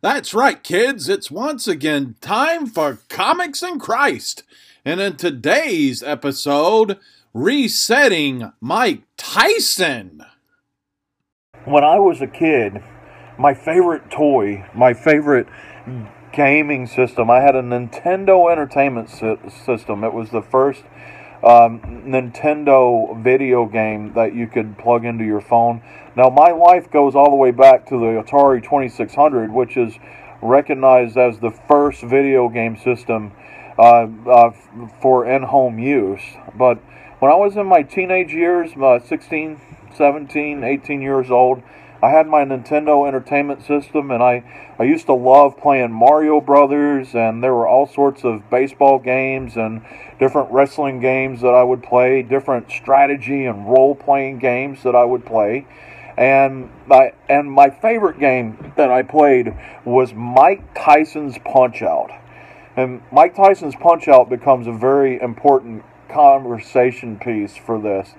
That's right, kids. It's once again time for Comics and Christ. And in today's episode, resetting Mike Tyson. When I was a kid, my favorite toy, my favorite gaming system, I had a Nintendo Entertainment System. It was the first um, Nintendo video game that you could plug into your phone. Now, my life goes all the way back to the Atari 2600, which is recognized as the first video game system uh, uh, for in home use. But when I was in my teenage years, uh, 16, 17, 18 years old, I had my Nintendo Entertainment System, and I, I used to love playing Mario Brothers, and there were all sorts of baseball games and different wrestling games that I would play, different strategy and role playing games that I would play. And my and my favorite game that I played was Mike Tyson's Punch Out. And Mike Tyson's Punch Out becomes a very important conversation piece for this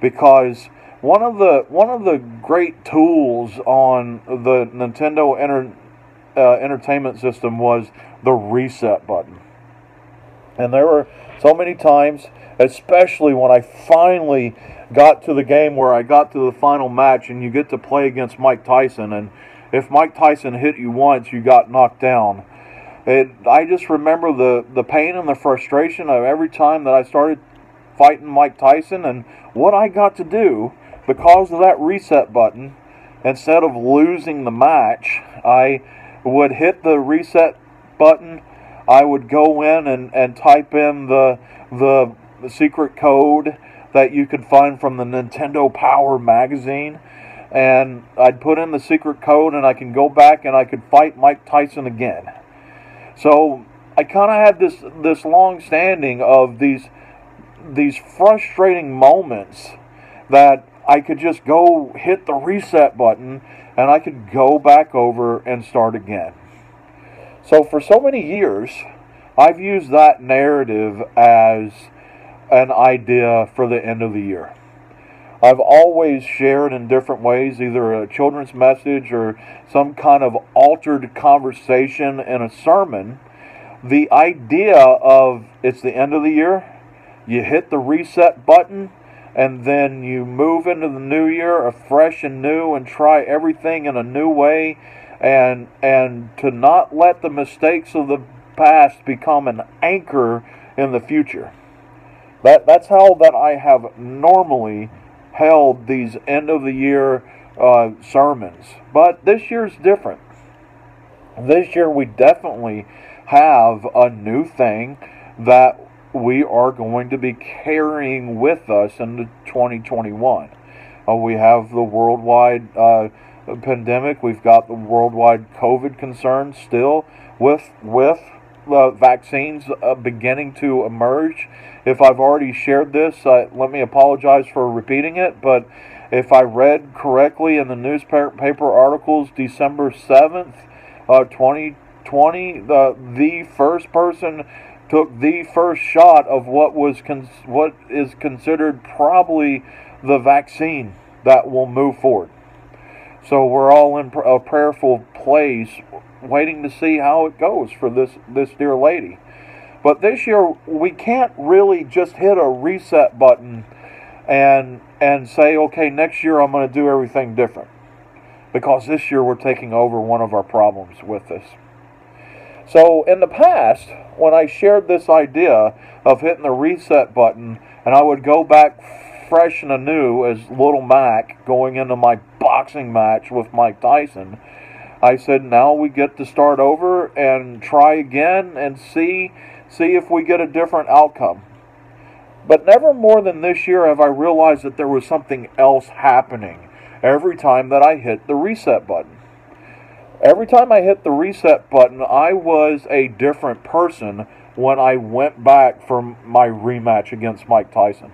because one of the one of the great tools on the Nintendo enter, uh, Entertainment System was the reset button, and there were so many times, especially when I finally got to the game where I got to the final match, and you get to play against Mike Tyson, and if Mike Tyson hit you once, you got knocked down. It, I just remember the, the pain and the frustration of every time that I started fighting Mike Tyson and what I got to do because of that reset button, instead of losing the match, I would hit the reset button. I would go in and, and type in the, the secret code that you could find from the Nintendo Power magazine. And I'd put in the secret code and I can go back and I could fight Mike Tyson again. So I kind of had this this long standing of these these frustrating moments that I could just go hit the reset button and I could go back over and start again. So for so many years, I've used that narrative as an idea for the end of the year. I've always shared in different ways, either a children's message or some kind of altered conversation in a sermon, the idea of it's the end of the year, you hit the reset button, and then you move into the new year afresh and new and try everything in a new way and and to not let the mistakes of the past become an anchor in the future. That that's how that I have normally held these end of the year uh, sermons. But this year's different. This year we definitely have a new thing that we are going to be carrying with us into 2021. Uh, we have the worldwide uh, pandemic. We've got the worldwide COVID concerns still with with the vaccines uh, beginning to emerge. If I've already shared this, uh, let me apologize for repeating it. But if I read correctly in the newspaper articles, December seventh, uh, 2020, the the first person took the first shot of what was con- what is considered probably the vaccine that will move forward. So we're all in a prayerful place, waiting to see how it goes for this this dear lady. But this year we can't really just hit a reset button and and say, okay, next year I'm going to do everything different, because this year we're taking over one of our problems with this. So in the past, when I shared this idea of hitting the reset button, and I would go back fresh and anew as Little Mac going into my boxing match with Mike Tyson, I said, now we get to start over and try again and see see if we get a different outcome. But never more than this year have I realized that there was something else happening every time that I hit the reset button. Every time I hit the reset button, I was a different person when I went back for my rematch against Mike Tyson.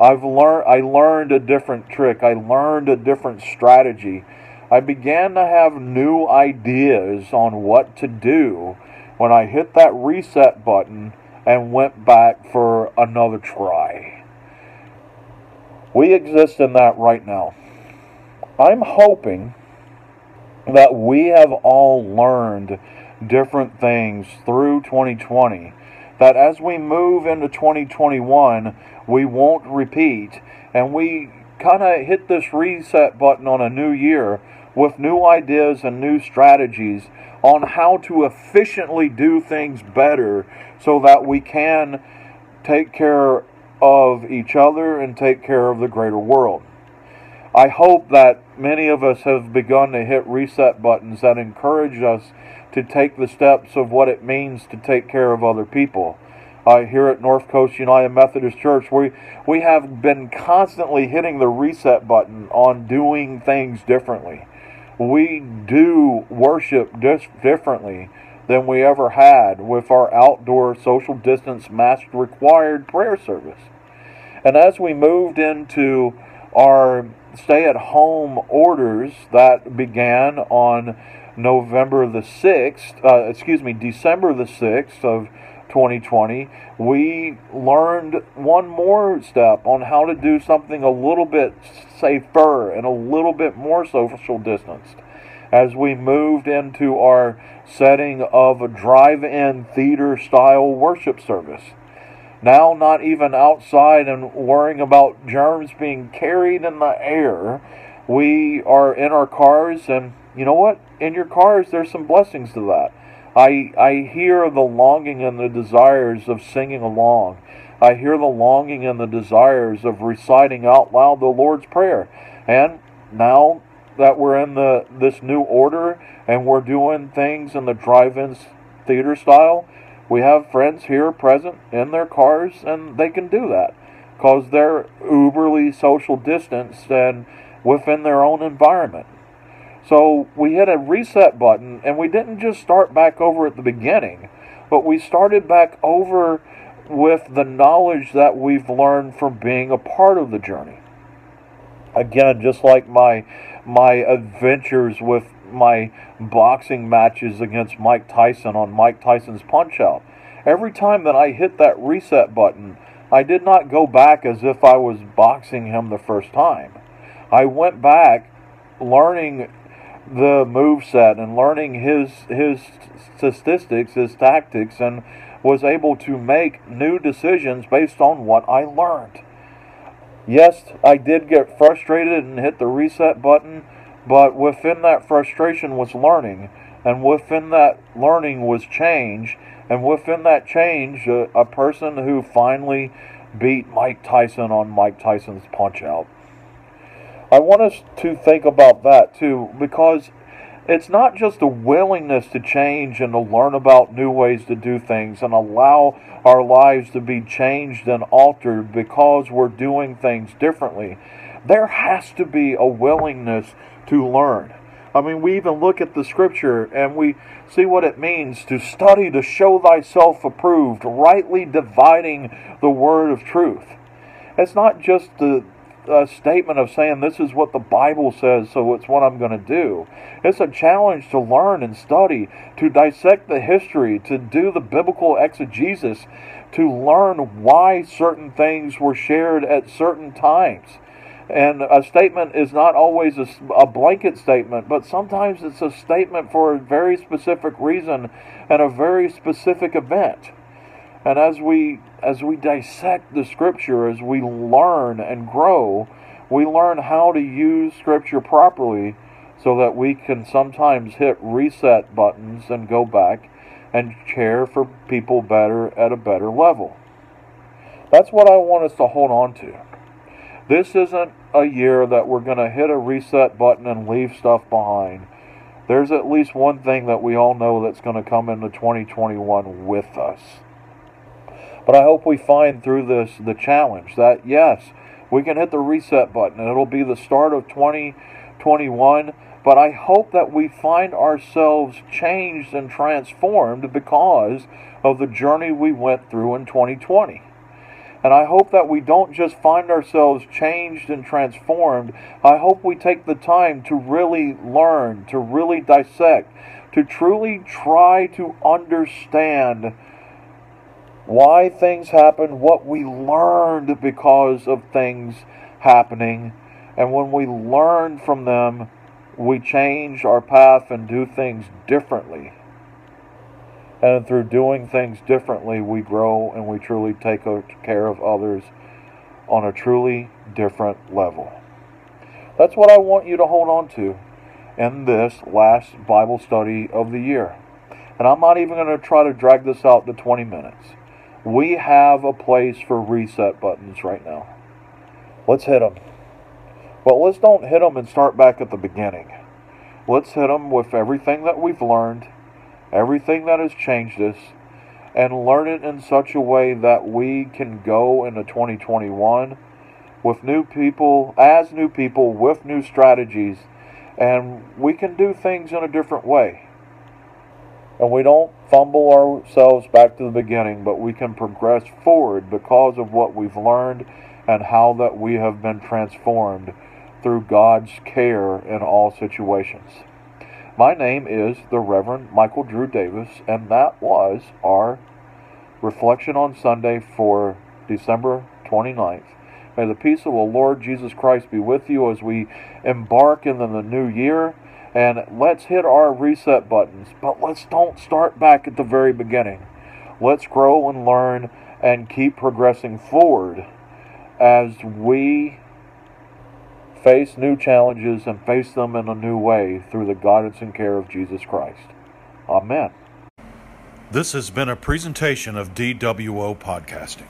I've learned I learned a different trick. I learned a different strategy. I began to have new ideas on what to do when I hit that reset button and went back for another try. We exist in that right now. I'm hoping that we have all learned different things through 2020 that as we move into 2021 we won't repeat and we kind of hit this reset button on a new year with new ideas and new strategies on how to efficiently do things better so that we can take care of each other and take care of the greater world. I hope that many of us have begun to hit reset buttons that encourage us to take the steps of what it means to take care of other people. Uh, here at North Coast United Methodist Church, we, we have been constantly hitting the reset button on doing things differently. We do worship dis- differently than we ever had with our outdoor social distance mask required prayer service. And as we moved into our stay at home orders that began on November the 6th, uh, excuse me, December the 6th of 2020, we learned one more step on how to do something a little bit safer and a little bit more social distanced as we moved into our setting of a drive in theater style worship service. Now, not even outside and worrying about germs being carried in the air, we are in our cars, and you know what? In your cars, there's some blessings to that. I, I hear the longing and the desires of singing along. I hear the longing and the desires of reciting out loud the Lord's Prayer. And now that we're in the this new order and we're doing things in the drive-in theater style, we have friends here present in their cars and they can do that because they're uberly social distanced and within their own environment. So we hit a reset button and we didn't just start back over at the beginning, but we started back over with the knowledge that we've learned from being a part of the journey. Again, just like my my adventures with my boxing matches against Mike Tyson on Mike Tyson's Punch Out. Every time that I hit that reset button, I did not go back as if I was boxing him the first time. I went back learning the move set and learning his his statistics, his tactics, and was able to make new decisions based on what I learned. Yes, I did get frustrated and hit the reset button, but within that frustration was learning, and within that learning was change, and within that change, a, a person who finally beat Mike Tyson on Mike Tyson's Punch Out. I want us to think about that too, because it's not just a willingness to change and to learn about new ways to do things and allow our lives to be changed and altered because we're doing things differently. There has to be a willingness to learn. I mean, we even look at the scripture and we see what it means to study to show thyself approved, rightly dividing the word of truth. It's not just the a statement of saying this is what the Bible says, so it's what I'm going to do. It's a challenge to learn and study, to dissect the history, to do the biblical exegesis, to learn why certain things were shared at certain times. And a statement is not always a, a, blanket statement, but sometimes it's a statement for a very specific reason and a very specific event. And as we as we dissect the scripture, as we learn and grow, we learn how to use scripture properly so that we can sometimes hit reset buttons and go back and care for people better at a better level. That's what I want us to hold on to. This isn't a year that we're going to hit a reset button and leave stuff behind. There's at least one thing that we all know that's going to come into 2021 with us. But I hope we find through this the challenge that yes, we can hit the reset button and it'll be the start of 2021. But I hope that we find ourselves changed and transformed because of the journey we went through in 2020. And I hope that we don't just find ourselves changed and transformed. I hope we take the time to really learn, to really dissect, to truly try to understand why things happen, what we learned because of things happening, and when we learn from them, we change our path and do things differently. And through doing things differently, we grow and we truly take care of others on a truly different level. That's what I want you to hold on to in this last Bible study of the year. And I'm not even going to try to drag this out to 20 minutes. We have a place for reset buttons right now. Let's hit them. But let's don't hit them and start back at the beginning. Let's hit them with everything that we've learned, everything that has changed us, and learn it in such a way that we can go into 2021 with new people, as new people, with new strategies, and we can do things in a different way. And we don't fumble ourselves back to the beginning, but we can progress forward because of what we've learned and how that we have been transformed through God's care in all situations. My name is the Reverend Michael Drew Davis, and that was our reflection on Sunday for December 29th. May the peace of the Lord Jesus Christ be with you as we embark into the new year. And let's hit our reset buttons, but let's don't start back at the very beginning. Let's grow and learn and keep progressing forward as we face new challenges and face them in a new way through the guidance and care of Jesus Christ. Amen. This has been a presentation of DWO Podcasting.